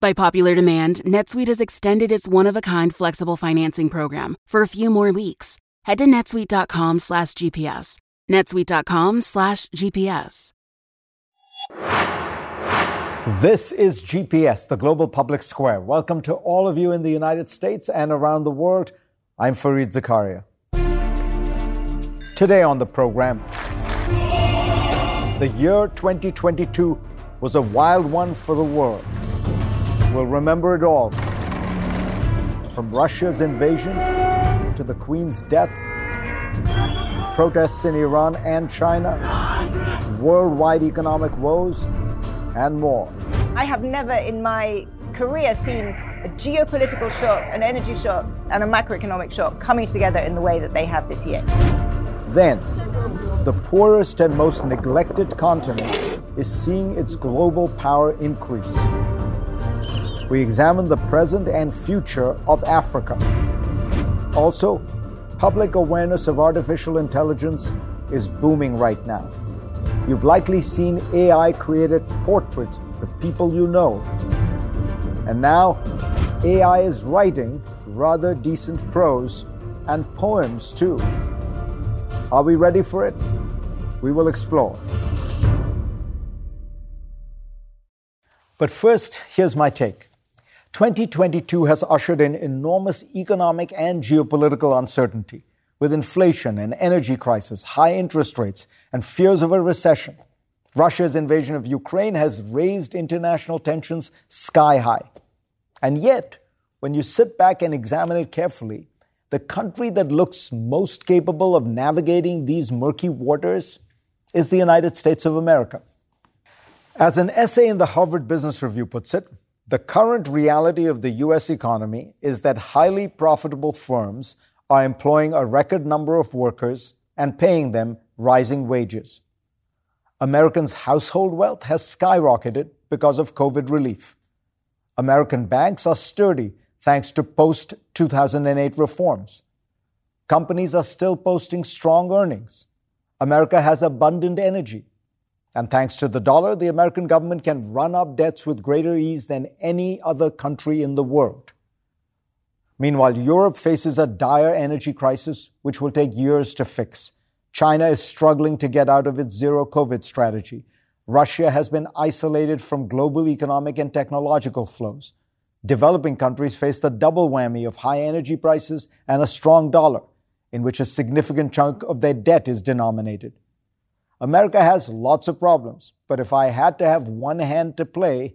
By popular demand, NetSuite has extended its one-of-a-kind flexible financing program for a few more weeks. Head to netsuite.com slash GPS. netsuite.com slash GPS. This is GPS, the global public square. Welcome to all of you in the United States and around the world. I'm Fareed Zakaria. Today on the program, the year 2022 was a wild one for the world. We'll remember it all. From Russia's invasion to the Queen's death, protests in Iran and China, worldwide economic woes, and more. I have never in my career seen a geopolitical shock, an energy shock, and a macroeconomic shock coming together in the way that they have this year. Then, the poorest and most neglected continent is seeing its global power increase. We examine the present and future of Africa also, public awareness of artificial intelligence is booming right now. You've likely seen AI created portraits of people you know. And now, AI is writing rather decent prose and poems too. Are we ready for it? We will explore. But first, here's my take. 2022 has ushered in enormous economic and geopolitical uncertainty, with inflation and energy crisis, high interest rates, and fears of a recession. Russia's invasion of Ukraine has raised international tensions sky high. And yet, when you sit back and examine it carefully, the country that looks most capable of navigating these murky waters is the United States of America. As an essay in the Harvard Business Review puts it, the current reality of the US economy is that highly profitable firms are employing a record number of workers and paying them rising wages. Americans' household wealth has skyrocketed because of COVID relief. American banks are sturdy thanks to post 2008 reforms. Companies are still posting strong earnings. America has abundant energy. And thanks to the dollar, the American government can run up debts with greater ease than any other country in the world. Meanwhile, Europe faces a dire energy crisis which will take years to fix. China is struggling to get out of its zero COVID strategy. Russia has been isolated from global economic and technological flows. Developing countries face the double whammy of high energy prices and a strong dollar, in which a significant chunk of their debt is denominated. America has lots of problems, but if I had to have one hand to play,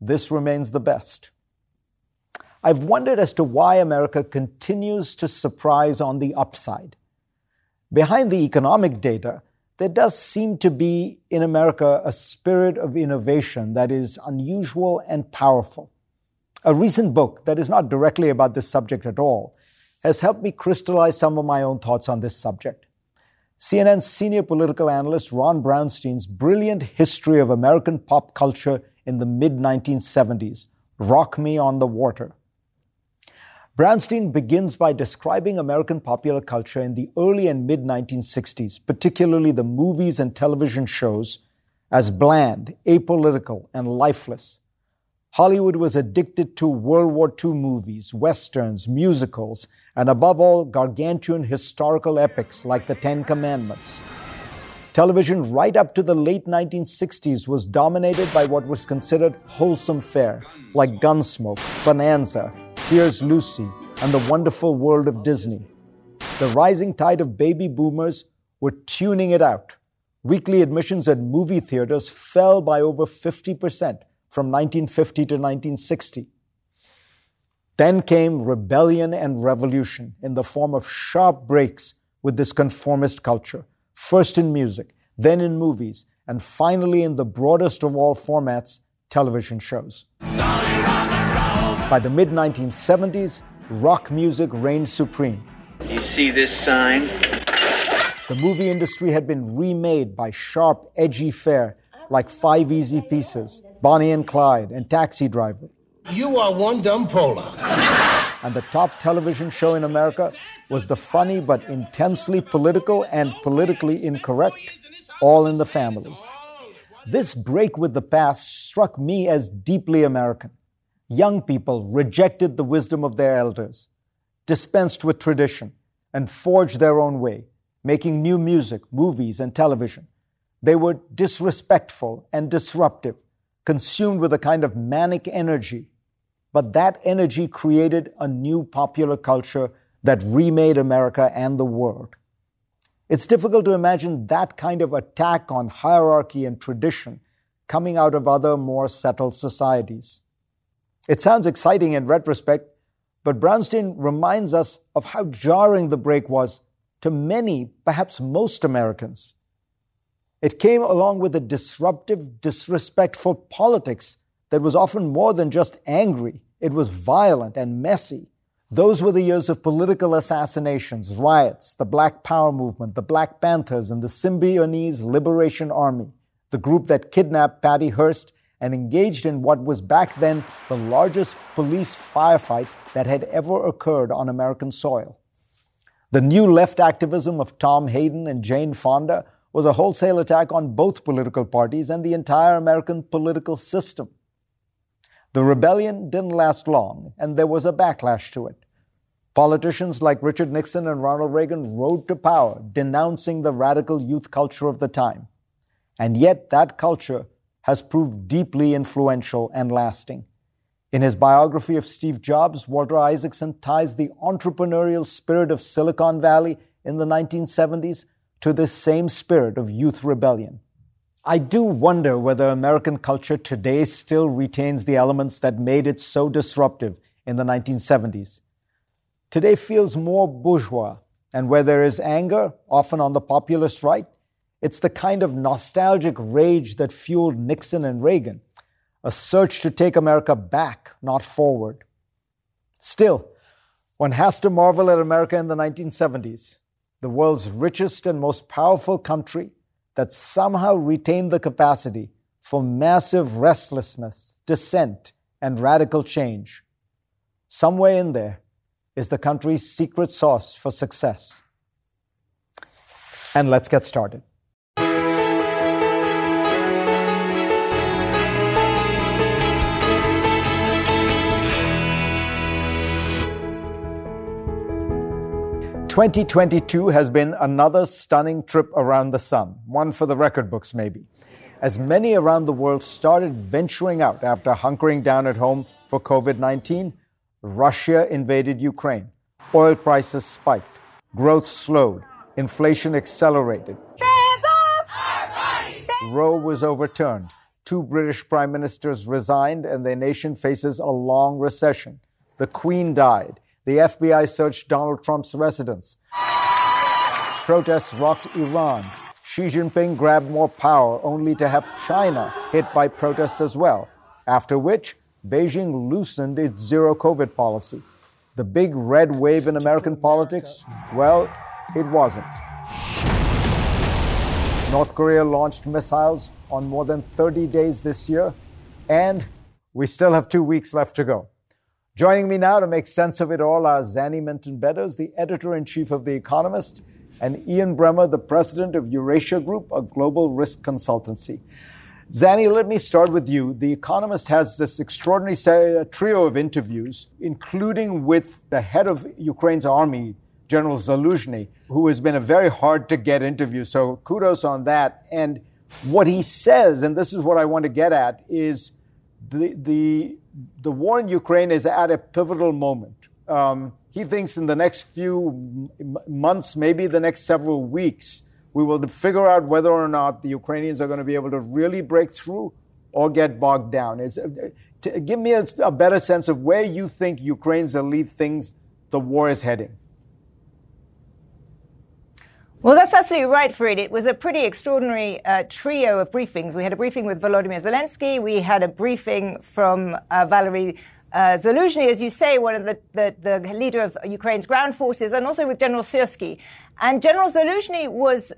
this remains the best. I've wondered as to why America continues to surprise on the upside. Behind the economic data, there does seem to be in America a spirit of innovation that is unusual and powerful. A recent book that is not directly about this subject at all has helped me crystallize some of my own thoughts on this subject. CNN's senior political analyst Ron Brownstein's brilliant history of American pop culture in the mid 1970s, Rock Me on the Water. Brownstein begins by describing American popular culture in the early and mid 1960s, particularly the movies and television shows, as bland, apolitical, and lifeless. Hollywood was addicted to World War II movies, westerns, musicals, and above all, gargantuan historical epics like the Ten Commandments. Television, right up to the late 1960s, was dominated by what was considered wholesome fare, like Gunsmoke, Bonanza, Here's Lucy, and The Wonderful World of Disney. The rising tide of baby boomers were tuning it out. Weekly admissions at movie theaters fell by over 50% from 1950 to 1960. Then came rebellion and revolution in the form of sharp breaks with this conformist culture, first in music, then in movies, and finally in the broadest of all formats, television shows. By the mid 1970s, rock music reigned supreme. You see this sign? The movie industry had been remade by sharp, edgy fare like Five Easy Pieces, Bonnie and Clyde, and Taxi Driver. You are one dumb prolo. And the top television show in America was the funny but intensely political and politically incorrect All in the Family. This break with the past struck me as deeply American. Young people rejected the wisdom of their elders, dispensed with tradition, and forged their own way, making new music, movies, and television. They were disrespectful and disruptive, consumed with a kind of manic energy. But that energy created a new popular culture that remade America and the world. It's difficult to imagine that kind of attack on hierarchy and tradition coming out of other more settled societies. It sounds exciting in retrospect, but Brownstein reminds us of how jarring the break was to many, perhaps most Americans. It came along with a disruptive, disrespectful politics that was often more than just angry. It was violent and messy. Those were the years of political assassinations, riots, the Black Power movement, the Black Panthers, and the Symbionese Liberation Army, the group that kidnapped Patty Hearst and engaged in what was back then the largest police firefight that had ever occurred on American soil. The new left activism of Tom Hayden and Jane Fonda was a wholesale attack on both political parties and the entire American political system. The rebellion didn't last long, and there was a backlash to it. Politicians like Richard Nixon and Ronald Reagan rode to power, denouncing the radical youth culture of the time. And yet, that culture has proved deeply influential and lasting. In his biography of Steve Jobs, Walter Isaacson ties the entrepreneurial spirit of Silicon Valley in the 1970s to this same spirit of youth rebellion. I do wonder whether American culture today still retains the elements that made it so disruptive in the 1970s. Today feels more bourgeois, and where there is anger, often on the populist right, it's the kind of nostalgic rage that fueled Nixon and Reagan, a search to take America back, not forward. Still, one has to marvel at America in the 1970s, the world's richest and most powerful country that somehow retained the capacity for massive restlessness, dissent, and radical change. Somewhere in there is the country's secret sauce for success. And let's get started. 2022 has been another stunning trip around the sun, one for the record books, maybe. As many around the world started venturing out after hunkering down at home for COVID 19, Russia invaded Ukraine. Oil prices spiked, growth slowed, inflation accelerated. Roe was overturned. Two British prime ministers resigned, and their nation faces a long recession. The Queen died the FBI searched Donald Trump's residence. Protests rocked Iran. Xi Jinping grabbed more power only to have China hit by protests as well, after which Beijing loosened its zero COVID policy. The big red wave in American politics? Well, it wasn't. North Korea launched missiles on more than 30 days this year, and we still have two weeks left to go. Joining me now to make sense of it all are Zanny Minton Beddoes, the editor in chief of The Economist, and Ian Bremmer, the president of Eurasia Group, a global risk consultancy. Zanny, let me start with you. The Economist has this extraordinary trio of interviews, including with the head of Ukraine's army, General Zaluzhny, who has been a very hard to get interview. So kudos on that. And what he says, and this is what I want to get at, is the, the the war in Ukraine is at a pivotal moment. Um, he thinks in the next few months, maybe the next several weeks, we will figure out whether or not the Ukrainians are going to be able to really break through or get bogged down. Uh, give me a, a better sense of where you think Ukraine's elite thinks the war is heading. Well, that's absolutely right, Fareed. It was a pretty extraordinary uh, trio of briefings. We had a briefing with Volodymyr Zelensky. We had a briefing from uh, Valery uh, Zaluzhny, as you say, one of the, the, the, leader of Ukraine's ground forces, and also with General Syrsky. And General Zaluzhny was,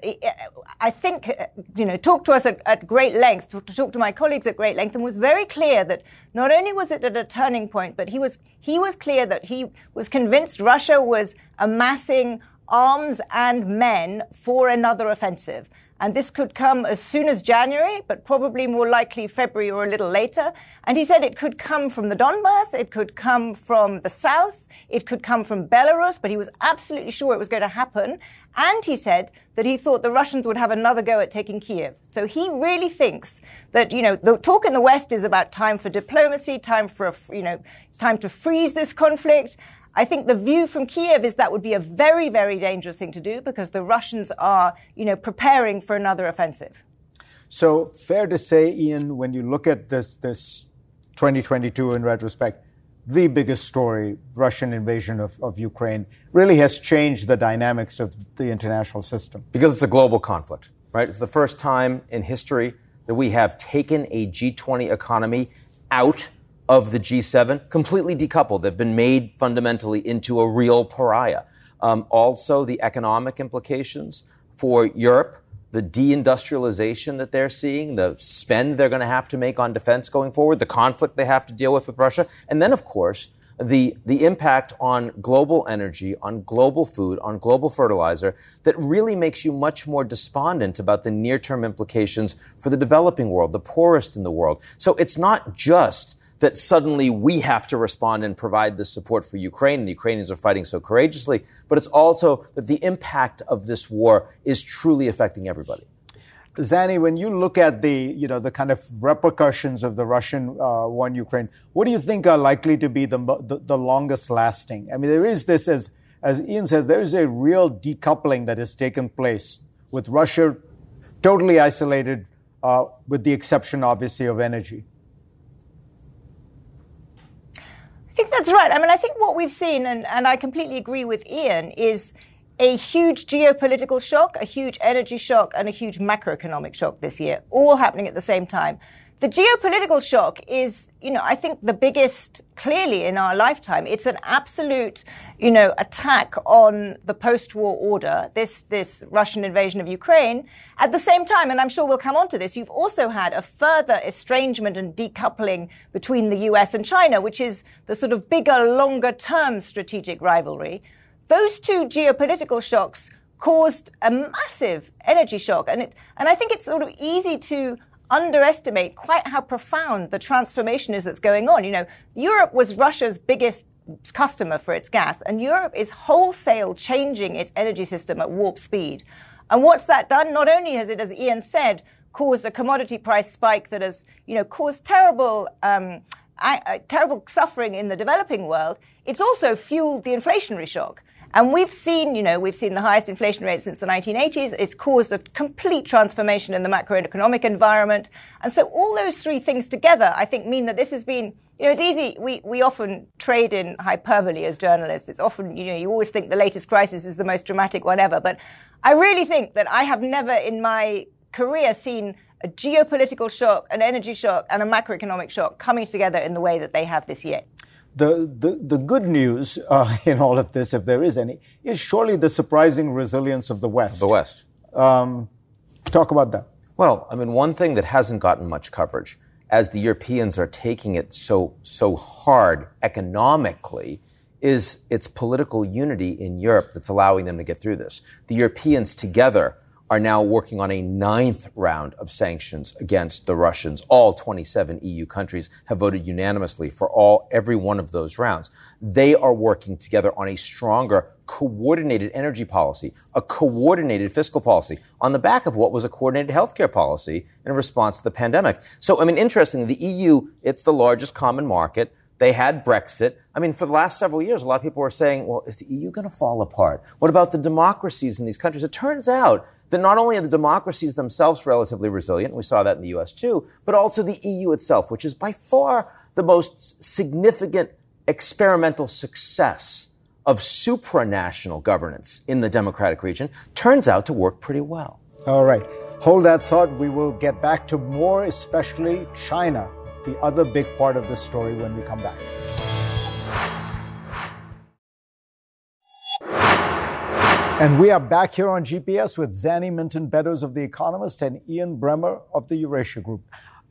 I think, you know, talked to us at, at great length, to talk to my colleagues at great length, and was very clear that not only was it at a turning point, but he was, he was clear that he was convinced Russia was amassing arms and men for another offensive. And this could come as soon as January, but probably more likely February or a little later. And he said it could come from the Donbass, it could come from the south, it could come from Belarus, but he was absolutely sure it was going to happen. And he said that he thought the Russians would have another go at taking Kiev. So he really thinks that, you know, the talk in the West is about time for diplomacy, time for, a, you know, it's time to freeze this conflict. I think the view from Kiev is that would be a very, very dangerous thing to do because the Russians are, you know, preparing for another offensive. So fair to say, Ian, when you look at this, this 2022 in retrospect, the biggest story, Russian invasion of, of Ukraine, really has changed the dynamics of the international system. Because it's a global conflict, right? It's the first time in history that we have taken a G20 economy out of the G7 completely decoupled. They've been made fundamentally into a real pariah. Um, also, the economic implications for Europe, the deindustrialization that they're seeing, the spend they're going to have to make on defense going forward, the conflict they have to deal with with Russia, and then, of course, the, the impact on global energy, on global food, on global fertilizer that really makes you much more despondent about the near term implications for the developing world, the poorest in the world. So it's not just that suddenly we have to respond and provide this support for Ukraine, and the Ukrainians are fighting so courageously, but it's also that the impact of this war is truly affecting everybody. Zanny, when you look at the, you know, the kind of repercussions of the Russian uh, war in Ukraine, what do you think are likely to be the, the, the longest lasting? I mean, there is this, as, as Ian says, there is a real decoupling that has taken place with Russia totally isolated, uh, with the exception, obviously, of energy. I think that's right. I mean, I think what we've seen, and, and I completely agree with Ian, is a huge geopolitical shock, a huge energy shock, and a huge macroeconomic shock this year, all happening at the same time. The geopolitical shock is, you know, I think the biggest clearly in our lifetime. It's an absolute, you know, attack on the post-war order, this, this Russian invasion of Ukraine. At the same time, and I'm sure we'll come on to this, you've also had a further estrangement and decoupling between the US and China, which is the sort of bigger, longer term strategic rivalry. Those two geopolitical shocks caused a massive energy shock. And it, and I think it's sort of easy to underestimate quite how profound the transformation is that's going on. You know, Europe was Russia's biggest customer for its gas, and Europe is wholesale changing its energy system at warp speed. And what's that done? Not only has it, as Ian said, caused a commodity price spike that has, you know, caused terrible, um, terrible suffering in the developing world, it's also fueled the inflationary shock. And we've seen, you know, we've seen the highest inflation rate since the 1980s. It's caused a complete transformation in the macroeconomic environment. And so all those three things together, I think, mean that this has been, you know, it's easy. We, we often trade in hyperbole as journalists. It's often, you know, you always think the latest crisis is the most dramatic one ever. But I really think that I have never in my career seen a geopolitical shock, an energy shock, and a macroeconomic shock coming together in the way that they have this year. The, the, the good news uh, in all of this, if there is any, is surely the surprising resilience of the West. The West. Um, talk about that. Well, I mean, one thing that hasn't gotten much coverage, as the Europeans are taking it so, so hard economically, is its political unity in Europe that's allowing them to get through this. The Europeans together are now working on a ninth round of sanctions against the Russians. All 27 EU countries have voted unanimously for all, every one of those rounds. They are working together on a stronger, coordinated energy policy, a coordinated fiscal policy on the back of what was a coordinated healthcare policy in response to the pandemic. So, I mean, interestingly, the EU, it's the largest common market. They had Brexit. I mean, for the last several years, a lot of people were saying, well, is the EU going to fall apart? What about the democracies in these countries? It turns out that not only are the democracies themselves relatively resilient, we saw that in the US too, but also the EU itself, which is by far the most significant experimental success of supranational governance in the democratic region, turns out to work pretty well. All right. Hold that thought. We will get back to more, especially China the other big part of the story when we come back. And we are back here on GPS with Zanny Minton Beddoes of The Economist and Ian Bremmer of the Eurasia Group.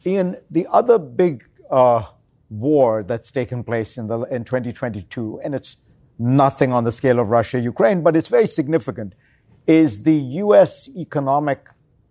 Ian, the other big uh, war that's taken place in, the, in 2022, and it's nothing on the scale of Russia Ukraine, but it's very significant, is the U.S. economic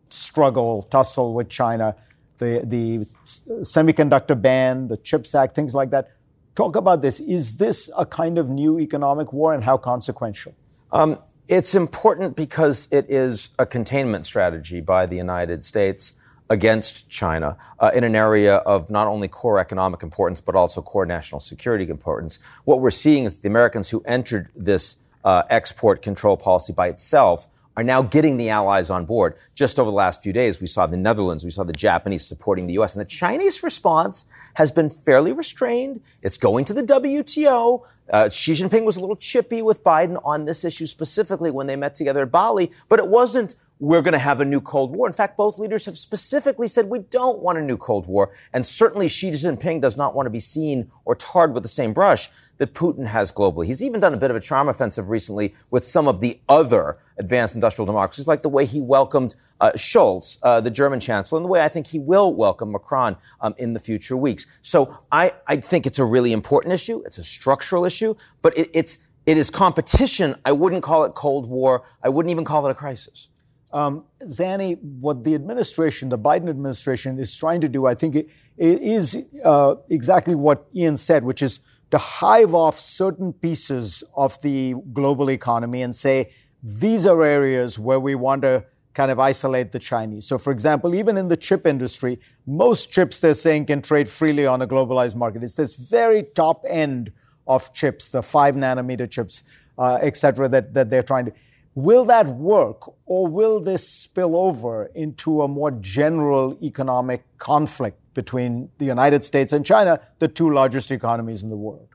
struggle, tussle with China, the, the semiconductor ban, the CHIPS Act, things like that. Talk about this. Is this a kind of new economic war and how consequential? Um, it's important because it is a containment strategy by the United States against China uh, in an area of not only core economic importance, but also core national security importance. What we're seeing is the Americans who entered this uh, export control policy by itself are now getting the allies on board. Just over the last few days, we saw the Netherlands, we saw the Japanese supporting the U.S., and the Chinese response has been fairly restrained. It's going to the WTO. Uh, Xi Jinping was a little chippy with Biden on this issue specifically when they met together at Bali, but it wasn't we're going to have a new Cold War. In fact, both leaders have specifically said we don't want a new Cold War. And certainly Xi Jinping does not want to be seen or tarred with the same brush that Putin has globally. He's even done a bit of a charm offensive recently with some of the other advanced industrial democracies, like the way he welcomed uh, Scholz, uh, the German chancellor, and the way I think he will welcome Macron um, in the future weeks. So I, I think it's a really important issue. It's a structural issue, but it, it's it is competition. I wouldn't call it Cold War. I wouldn't even call it a crisis. Um, Zanny, what the administration, the Biden administration, is trying to do, I think, it, it is uh, exactly what Ian said, which is to hive off certain pieces of the global economy and say, these are areas where we want to kind of isolate the Chinese. So, for example, even in the chip industry, most chips they're saying can trade freely on a globalized market. It's this very top end of chips, the five nanometer chips, uh, et cetera, that, that they're trying to. Will that work, or will this spill over into a more general economic conflict between the United States and China, the two largest economies in the world?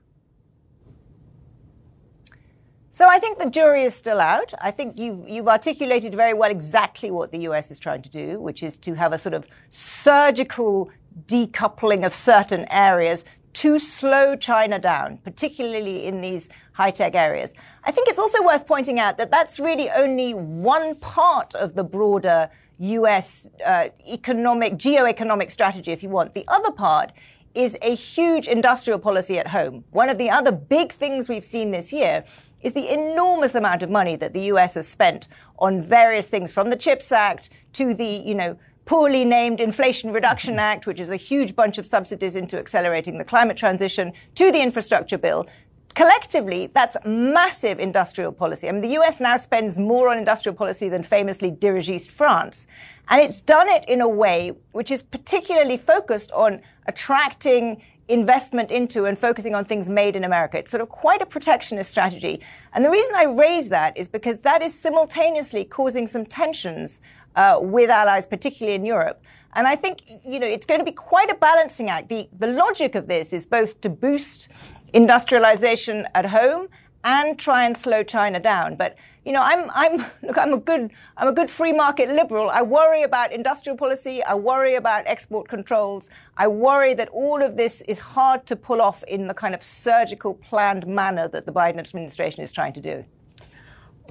So I think the jury is still out. I think you've, you've articulated very well exactly what the US is trying to do, which is to have a sort of surgical decoupling of certain areas to slow China down, particularly in these high tech areas. I think it's also worth pointing out that that's really only one part of the broader US uh, economic, geo-economic strategy, if you want. The other part is a huge industrial policy at home. One of the other big things we've seen this year is the enormous amount of money that the US has spent on various things from the CHIPS Act to the, you know, poorly named Inflation Reduction Act, which is a huge bunch of subsidies into accelerating the climate transition, to the infrastructure bill. Collectively, that's massive industrial policy. I mean, the US now spends more on industrial policy than famously dirigiste France. And it's done it in a way which is particularly focused on attracting investment into and focusing on things made in America. It's sort of quite a protectionist strategy. And the reason I raise that is because that is simultaneously causing some tensions uh, with allies, particularly in Europe. And I think, you know, it's going to be quite a balancing act. The, the logic of this is both to boost industrialization at home and try and slow China down. But you know, I'm I'm look, I'm a good I'm a good free market liberal. I worry about industrial policy. I worry about export controls. I worry that all of this is hard to pull off in the kind of surgical planned manner that the Biden administration is trying to do.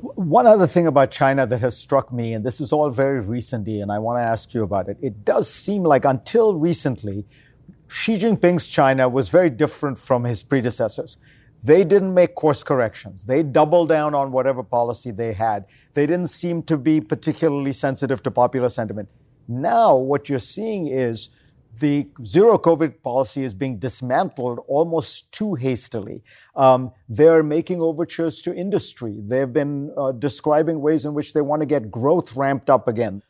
One other thing about China that has struck me, and this is all very recently, and I want to ask you about it. It does seem like until recently, Xi Jinping's China was very different from his predecessors. They didn't make course corrections. They doubled down on whatever policy they had. They didn't seem to be particularly sensitive to popular sentiment. Now, what you're seeing is the zero COVID policy is being dismantled almost too hastily. Um, they're making overtures to industry. They've been uh, describing ways in which they want to get growth ramped up again.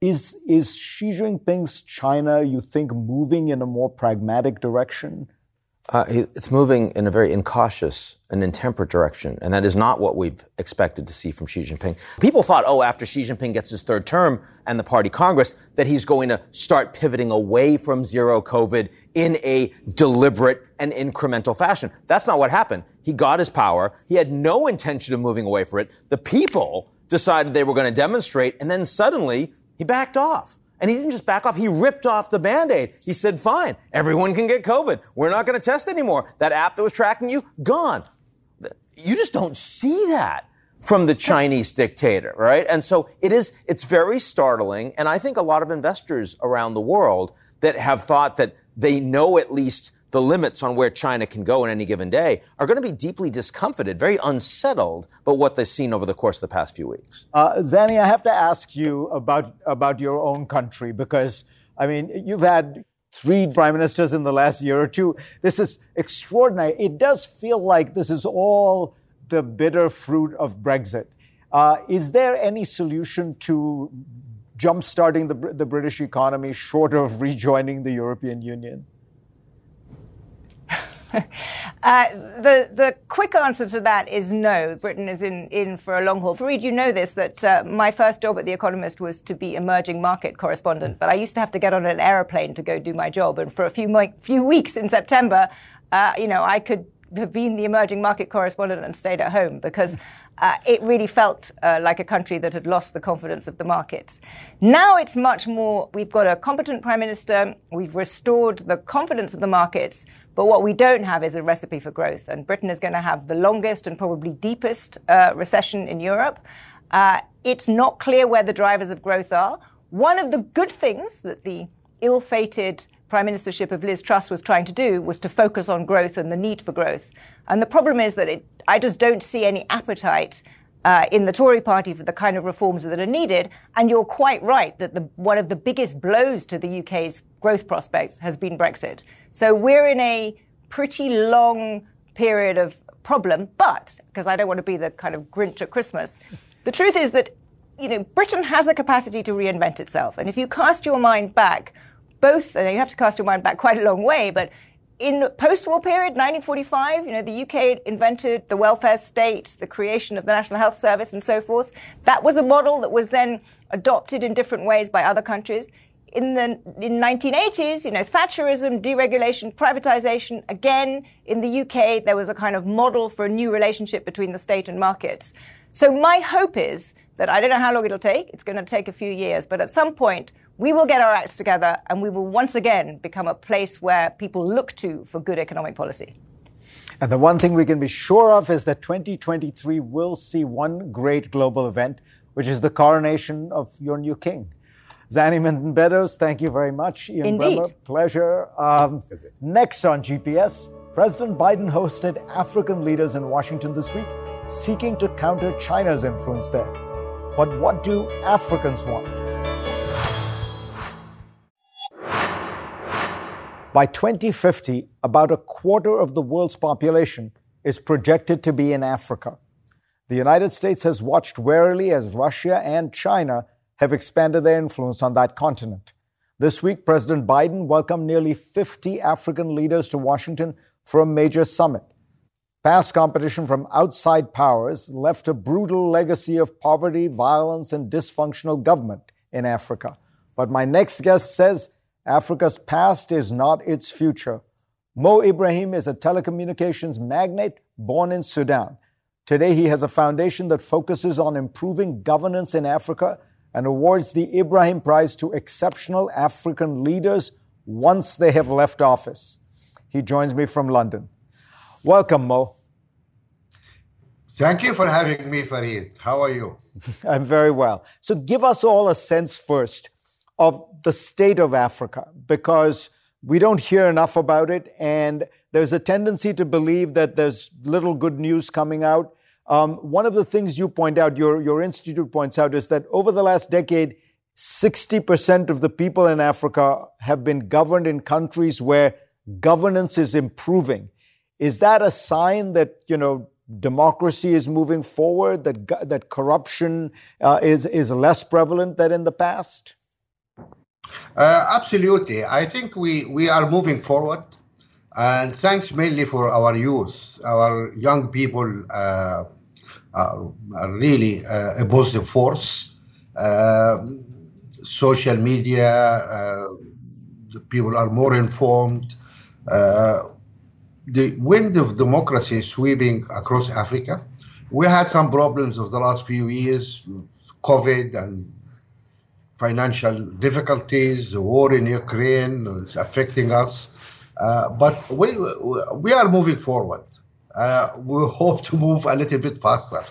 Is, is Xi Jinping's China, you think, moving in a more pragmatic direction? Uh, it's moving in a very incautious and intemperate direction, and that is not what we've expected to see from Xi Jinping. People thought, oh, after Xi Jinping gets his third term and the party Congress, that he's going to start pivoting away from zero COVID in a deliberate and incremental fashion. That's not what happened. He got his power. He had no intention of moving away from it. The people decided they were going to demonstrate, and then suddenly he backed off. And he didn't just back off, he ripped off the band aid. He said, fine, everyone can get COVID. We're not going to test anymore. That app that was tracking you, gone. You just don't see that from the Chinese dictator, right? And so it is, it's very startling. And I think a lot of investors around the world that have thought that they know at least the limits on where China can go in any given day are going to be deeply discomfited, very unsettled by what they've seen over the course of the past few weeks. Uh, Zanny, I have to ask you about, about your own country because, I mean, you've had three prime ministers in the last year or two. This is extraordinary. It does feel like this is all the bitter fruit of Brexit. Uh, is there any solution to jumpstarting the, the British economy short of rejoining the European Union? uh, the the quick answer to that is no. Britain is in, in for a long haul. Fareed, you know this that uh, my first job at The Economist was to be emerging market correspondent, but I used to have to get on an aeroplane to go do my job, and for a few few weeks in September, uh, you know, I could have been the emerging market correspondent and stayed at home because uh, it really felt uh, like a country that had lost the confidence of the markets. Now it's much more, we've got a competent prime minister, we've restored the confidence of the markets, but what we don't have is a recipe for growth. And Britain is going to have the longest and probably deepest uh, recession in Europe. Uh, it's not clear where the drivers of growth are. One of the good things that the ill fated prime ministership of Liz Truss was trying to do was to focus on growth and the need for growth. And the problem is that it, I just don't see any appetite uh, in the Tory party for the kind of reforms that are needed. And you're quite right that the, one of the biggest blows to the UK's growth prospects has been Brexit. So we're in a pretty long period of problem, but because I don't want to be the kind of Grinch at Christmas, the truth is that you know Britain has a capacity to reinvent itself. And if you cast your mind back, both and you have to cast your mind back quite a long way, but in post-war period, 1945, you know, the UK invented the welfare state, the creation of the National Health Service, and so forth. That was a model that was then adopted in different ways by other countries. In the in 1980s, you know, Thatcherism, deregulation, privatization. Again, in the UK, there was a kind of model for a new relationship between the state and markets. So my hope is that I don't know how long it'll take. It's going to take a few years, but at some point we will get our acts together and we will once again become a place where people look to for good economic policy. And the one thing we can be sure of is that 2023 will see one great global event, which is the coronation of your new king. Zanny Minton Beddoes, thank you very much. Ian Indeed. Bremmer, pleasure. Um, next on GPS, President Biden hosted African leaders in Washington this week, seeking to counter China's influence there. But what do Africans want? By 2050, about a quarter of the world's population is projected to be in Africa. The United States has watched warily as Russia and China have expanded their influence on that continent. This week, President Biden welcomed nearly 50 African leaders to Washington for a major summit. Past competition from outside powers left a brutal legacy of poverty, violence, and dysfunctional government in Africa. But my next guest says Africa's past is not its future. Mo Ibrahim is a telecommunications magnate born in Sudan. Today, he has a foundation that focuses on improving governance in Africa and awards the Ibrahim Prize to exceptional African leaders once they have left office. He joins me from London. Welcome, Mo. Thank you for having me, Fareed. How are you? I'm very well. So, give us all a sense first of the state of Africa because we don't hear enough about it. And there's a tendency to believe that there's little good news coming out. Um, one of the things you point out, your, your institute points out, is that over the last decade, 60% of the people in Africa have been governed in countries where governance is improving. Is that a sign that, you know, democracy is moving forward, that, that corruption uh, is, is less prevalent than in the past? Uh, absolutely. I think we, we are moving forward. And thanks mainly for our youth, our young people uh, are, are, really uh, a positive force. Uh, social media, uh, the people are more informed. Uh, the wind of democracy is sweeping across Africa. We had some problems of the last few years, COVID and financial difficulties, the war in Ukraine is affecting us. Uh, but we, we are moving forward. Uh, we hope to move a little bit faster.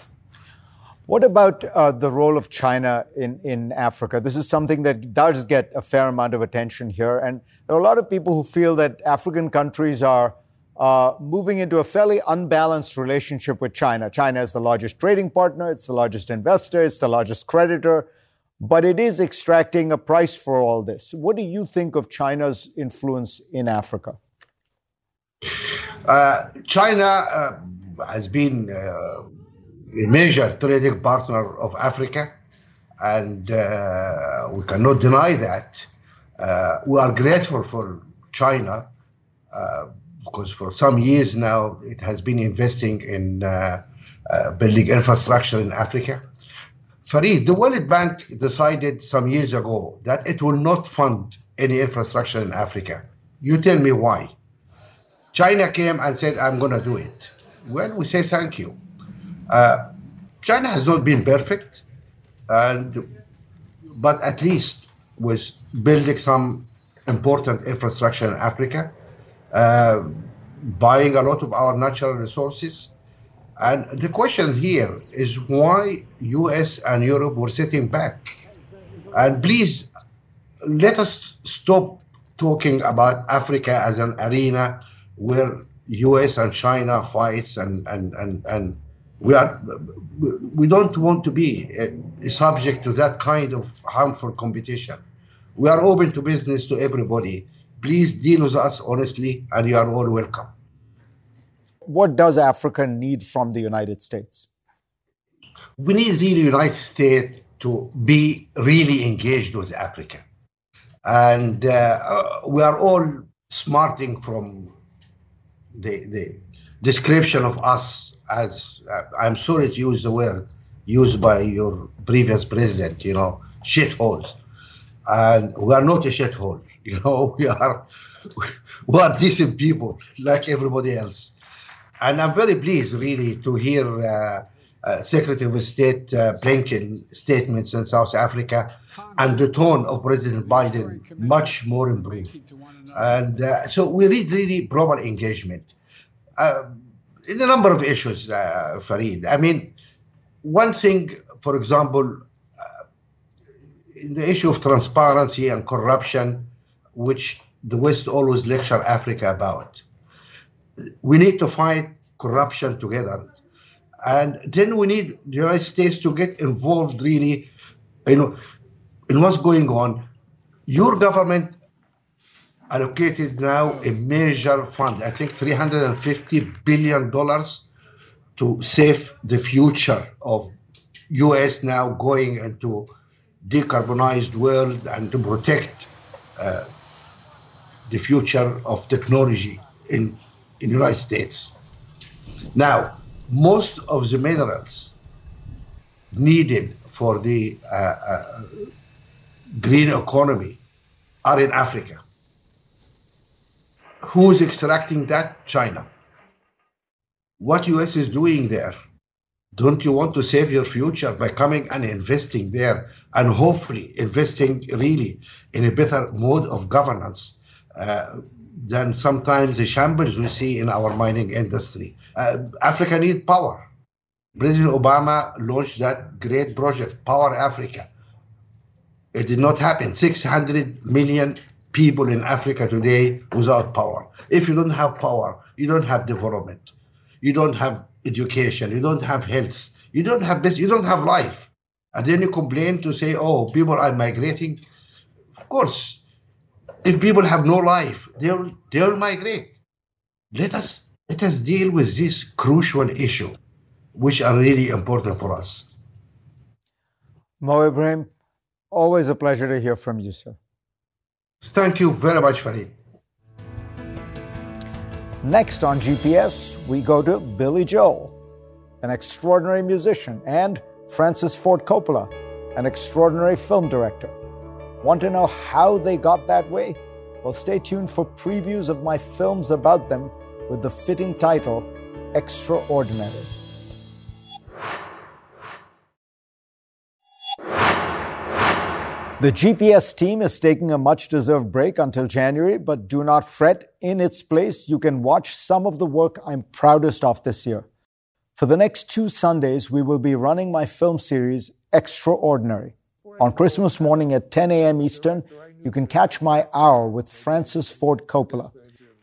What about uh, the role of China in, in Africa? This is something that does get a fair amount of attention here. And there are a lot of people who feel that African countries are uh, moving into a fairly unbalanced relationship with China. China is the largest trading partner, it's the largest investor, it's the largest creditor, but it is extracting a price for all this. What do you think of China's influence in Africa? Uh, China uh, has been uh, a major trading partner of Africa, and uh, we cannot deny that. Uh, we are grateful for China uh, because for some years now it has been investing in building infrastructure in Africa. Fareed, the World Bank decided some years ago that it will not fund any infrastructure in Africa. You tell me why. China came and said, I'm going to do it. Well, we say thank you. Uh, China has not been perfect, and but at least was building some important infrastructure in Africa, uh, buying a lot of our natural resources. And the question here is why US and Europe were sitting back. And please let us stop talking about Africa as an arena where US and China fights and, and, and, and we are we don't want to be uh, subject to that kind of harmful competition. We are open to business to everybody. Please deal with us honestly, and you are all welcome. What does Africa need from the United States? We need really United States to be really engaged with Africa, and uh, uh we are all smarting from the the description of us as uh, I'm sorry to use the word used by your previous president, you know, shitholes. And we are not a shithole, you know, we are we are decent people like everybody else. And I'm very pleased really to hear uh, uh, Secretary of State uh, Blinken statements in South Africa and the tone of President Biden much more improved. And uh, so we need really proper engagement. Uh, in a number of issues, uh, Fareed. I mean, one thing, for example, in the issue of transparency and corruption, which the West always lecture Africa about, we need to fight corruption together. And then we need the United States to get involved really, you know, in what's going on. Your government allocated now a major fund, I think $350 billion to save the future of US now going into decarbonized world and to protect uh, the future of technology in, in the United States. Now, most of the minerals needed for the uh, uh, green economy are in Africa. Who's extracting that? China. What US is doing there? Don't you want to save your future by coming and investing there and hopefully investing really in a better mode of governance uh, than sometimes the shambles we see in our mining industry? Uh, Africa needs power. President Obama launched that great project, Power Africa. It did not happen. 600 million people in Africa today without power. If you don't have power, you don't have development, you don't have education, you don't have health, you don't have this, you don't have life. And then you complain to say, oh, people are migrating. Of course, if people have no life, they'll they'll migrate. Let us let us deal with this crucial issue, which are really important for us. Mo Ibrahim, always a pleasure to hear from you, sir. Thank you very much, Fareed. Next on GPS, we go to Billy Joel, an extraordinary musician, and Francis Ford Coppola, an extraordinary film director. Want to know how they got that way? Well, stay tuned for previews of my films about them with the fitting title Extraordinary. The GPS team is taking a much deserved break until January, but do not fret. In its place, you can watch some of the work I'm proudest of this year. For the next two Sundays, we will be running my film series, Extraordinary. On Christmas morning at 10 a.m. Eastern, you can catch my hour with Francis Ford Coppola.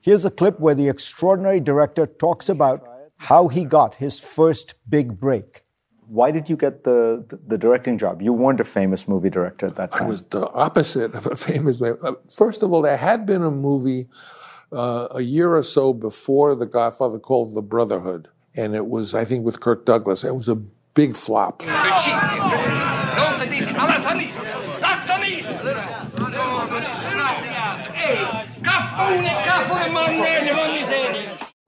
Here's a clip where the extraordinary director talks about how he got his first big break why did you get the, the, the, directing job? You weren't a famous movie director at that time. I was the opposite of a famous movie. Uh, first of all, there had been a movie uh, a year or so before The Godfather called The Brotherhood. And it was, I think, with Kirk Douglas. It was a big flop.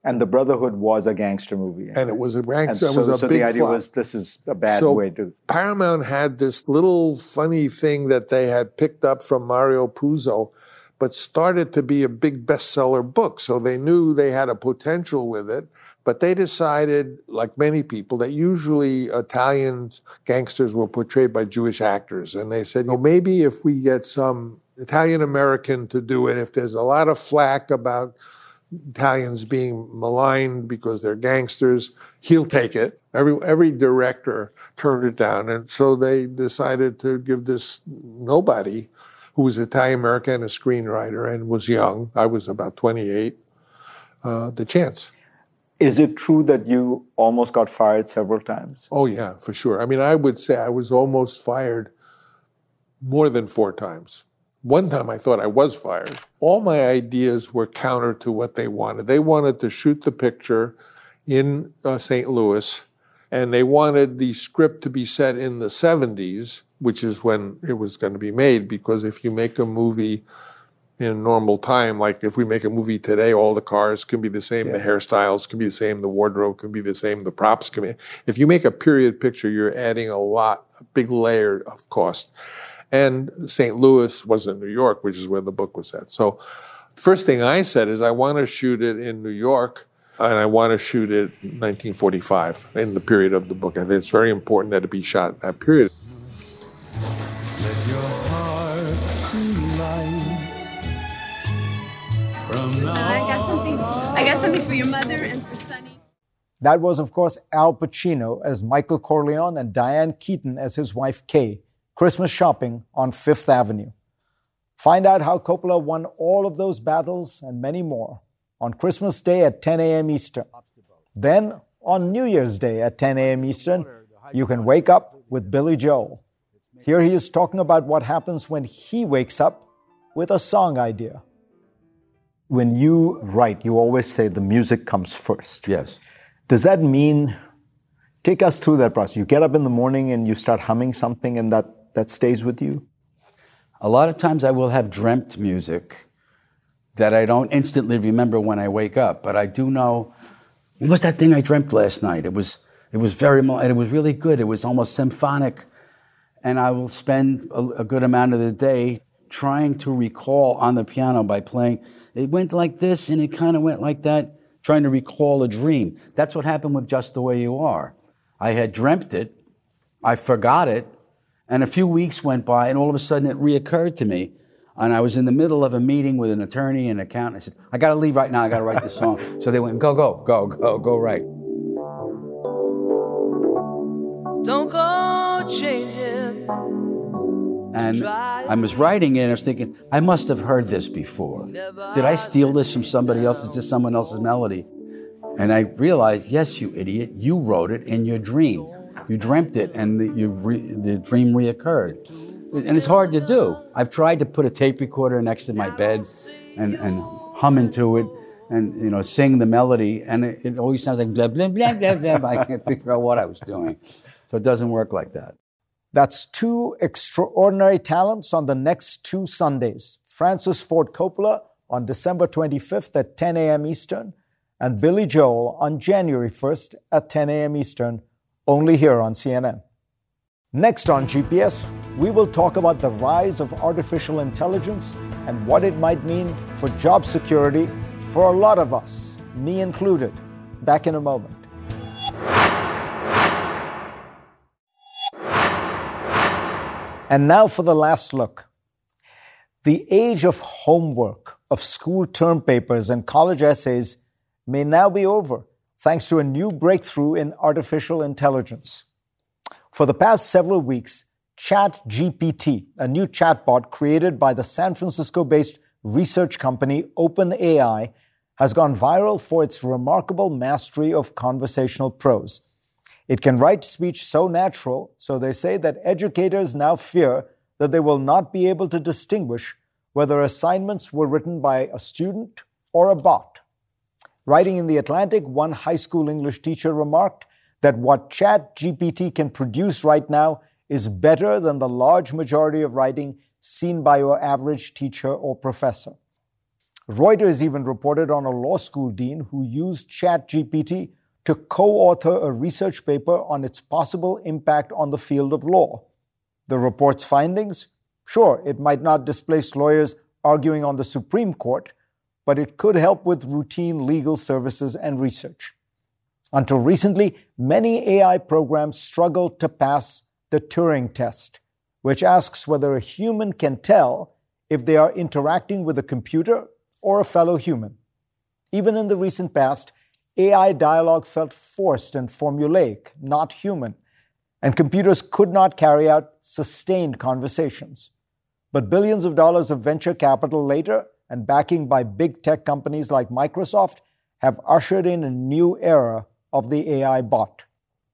And the Brotherhood was a gangster movie. And it was a gangster. So, was a so big the idea flop. was this is a bad so way to. Paramount had this little funny thing that they had picked up from Mario Puzo, but started to be a big bestseller book. So they knew they had a potential with it. But they decided, like many people, that usually Italian gangsters were portrayed by Jewish actors. And they said, well, maybe if we get some Italian American to do it, if there's a lot of flack about Italians being maligned because they're gangsters. He'll take it. Every every director turned it down, and so they decided to give this nobody, who was Italian American, a screenwriter, and was young. I was about 28. Uh, the chance. Is it true that you almost got fired several times? Oh yeah, for sure. I mean, I would say I was almost fired more than four times. One time I thought I was fired. All my ideas were counter to what they wanted. They wanted to shoot the picture in uh, St. Louis, and they wanted the script to be set in the 70s, which is when it was going to be made. Because if you make a movie in normal time, like if we make a movie today, all the cars can be the same, yeah. the hairstyles can be the same, the wardrobe can be the same, the props can be. If you make a period picture, you're adding a lot, a big layer of cost. And St. Louis wasn't New York, which is where the book was set. So, first thing I said is I want to shoot it in New York and I want to shoot it 1945 in the period of the book. I think it's very important that it be shot in that period. I got something. I got something for your mother and for Sonny. That was, of course, Al Pacino as Michael Corleone and Diane Keaton as his wife Kay. Christmas shopping on Fifth Avenue. Find out how Coppola won all of those battles and many more on Christmas Day at 10 a.m. Eastern. Then, on New Year's Day at 10 a.m. Eastern, you can wake up with Billy Joel. Here he is talking about what happens when he wakes up with a song idea. When you write, you always say the music comes first. Yes. Does that mean, take us through that process? You get up in the morning and you start humming something, and that that stays with you? A lot of times I will have dreamt music that I don't instantly remember when I wake up, but I do know what was that thing I dreamt last night? It was it was very it was really good. It was almost symphonic, and I will spend a, a good amount of the day trying to recall on the piano by playing. It went like this, and it kind of went like that, trying to recall a dream. That's what happened with Just the Way You Are. I had dreamt it, I forgot it, and a few weeks went by, and all of a sudden it reoccurred to me. And I was in the middle of a meeting with an attorney and an accountant. I said, I got to leave right now. I got to write this song. so they went, go, go, go, go, go, right. Don't go changing. And I was writing it and I was thinking, I must have heard this before. Did I steal this from somebody else? Is this someone else's melody? And I realized, yes, you idiot, you wrote it in your dream. You dreamt it, and the, re- the dream reoccurred. And it's hard to do. I've tried to put a tape recorder next to my bed and, and hum into it and you know sing the melody, and it, it always sounds like blah blah blah blah blah. I can't figure out what I was doing, so it doesn't work like that. That's two extraordinary talents on the next two Sundays. Francis Ford Coppola on December 25th at 10 a.m. Eastern, and Billy Joel on January 1st at 10 a.m. Eastern only here on CNN. Next on GPS, we will talk about the rise of artificial intelligence and what it might mean for job security for a lot of us, me included. Back in a moment. And now for the last look. The age of homework, of school term papers, and college essays may now be over thanks to a new breakthrough in artificial intelligence. For the past several weeks, ChatGPT, a new chatbot created by the San Francisco based research company OpenAI, has gone viral for its remarkable mastery of conversational prose. It can write speech so natural, so they say that educators now fear that they will not be able to distinguish whether assignments were written by a student or a bot. Writing in The Atlantic, one high school English teacher remarked that what ChatGPT can produce right now is better than the large majority of writing seen by your average teacher or professor. Reuters even reported on a law school dean who used ChatGPT to co author a research paper on its possible impact on the field of law. The report's findings? Sure, it might not displace lawyers arguing on the Supreme Court, but it could help with routine legal services and research. Until recently, many AI programs struggled to pass the Turing test, which asks whether a human can tell if they are interacting with a computer or a fellow human. Even in the recent past, AI dialogue felt forced and formulaic, not human, and computers could not carry out sustained conversations. But billions of dollars of venture capital later, and backing by big tech companies like Microsoft, have ushered in a new era of the AI bot.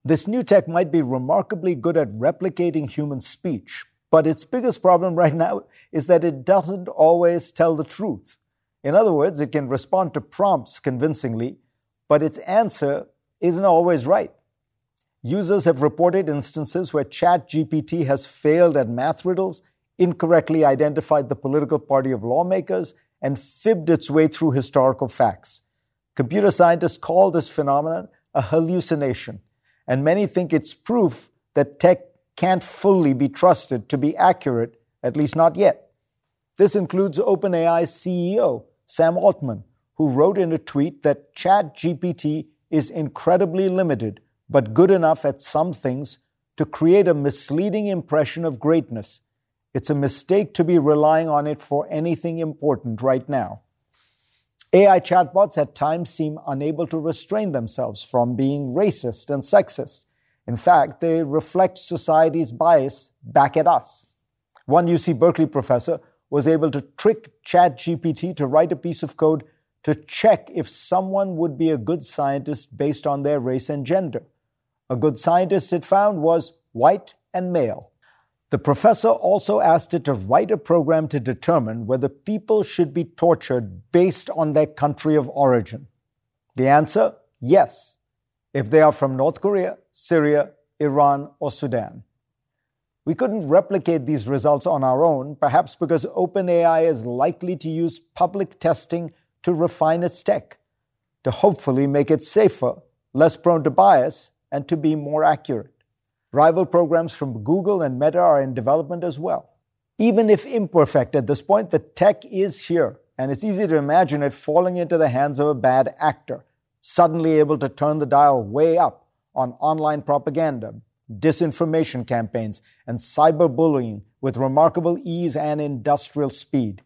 This new tech might be remarkably good at replicating human speech, but its biggest problem right now is that it doesn't always tell the truth. In other words, it can respond to prompts convincingly, but its answer isn't always right. Users have reported instances where ChatGPT has failed at math riddles, incorrectly identified the political party of lawmakers, and fibbed its way through historical facts. Computer scientists call this phenomenon a hallucination, and many think it's proof that tech can't fully be trusted to be accurate, at least not yet. This includes OpenAI's CEO, Sam Altman, who wrote in a tweet that ChatGPT is incredibly limited, but good enough at some things to create a misleading impression of greatness. It's a mistake to be relying on it for anything important right now. AI chatbots at times seem unable to restrain themselves from being racist and sexist. In fact, they reflect society's bias back at us. One UC Berkeley professor was able to trick ChatGPT to write a piece of code to check if someone would be a good scientist based on their race and gender. A good scientist, it found, was white and male. The professor also asked it to write a program to determine whether people should be tortured based on their country of origin. The answer yes, if they are from North Korea, Syria, Iran, or Sudan. We couldn't replicate these results on our own, perhaps because OpenAI is likely to use public testing to refine its tech, to hopefully make it safer, less prone to bias, and to be more accurate. Rival programs from Google and Meta are in development as well. Even if imperfect at this point, the tech is here, and it's easy to imagine it falling into the hands of a bad actor, suddenly able to turn the dial way up on online propaganda, disinformation campaigns, and cyberbullying with remarkable ease and industrial speed.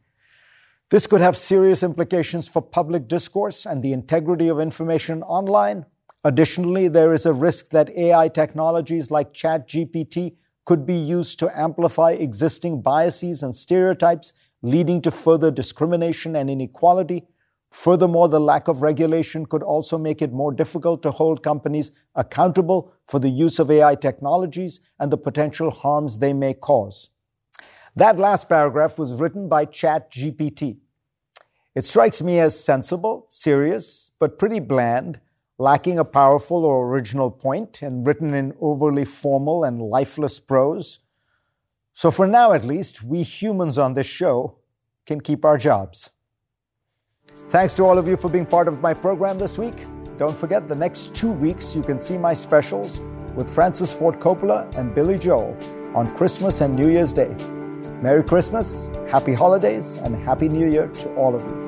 This could have serious implications for public discourse and the integrity of information online. Additionally, there is a risk that AI technologies like ChatGPT could be used to amplify existing biases and stereotypes, leading to further discrimination and inequality. Furthermore, the lack of regulation could also make it more difficult to hold companies accountable for the use of AI technologies and the potential harms they may cause. That last paragraph was written by ChatGPT. It strikes me as sensible, serious, but pretty bland, lacking a powerful or original point, and written in overly formal and lifeless prose. So, for now at least, we humans on this show can keep our jobs. Thanks to all of you for being part of my program this week. Don't forget, the next two weeks you can see my specials with Francis Ford Coppola and Billy Joel on Christmas and New Year's Day. Merry Christmas, Happy Holidays, and Happy New Year to all of you.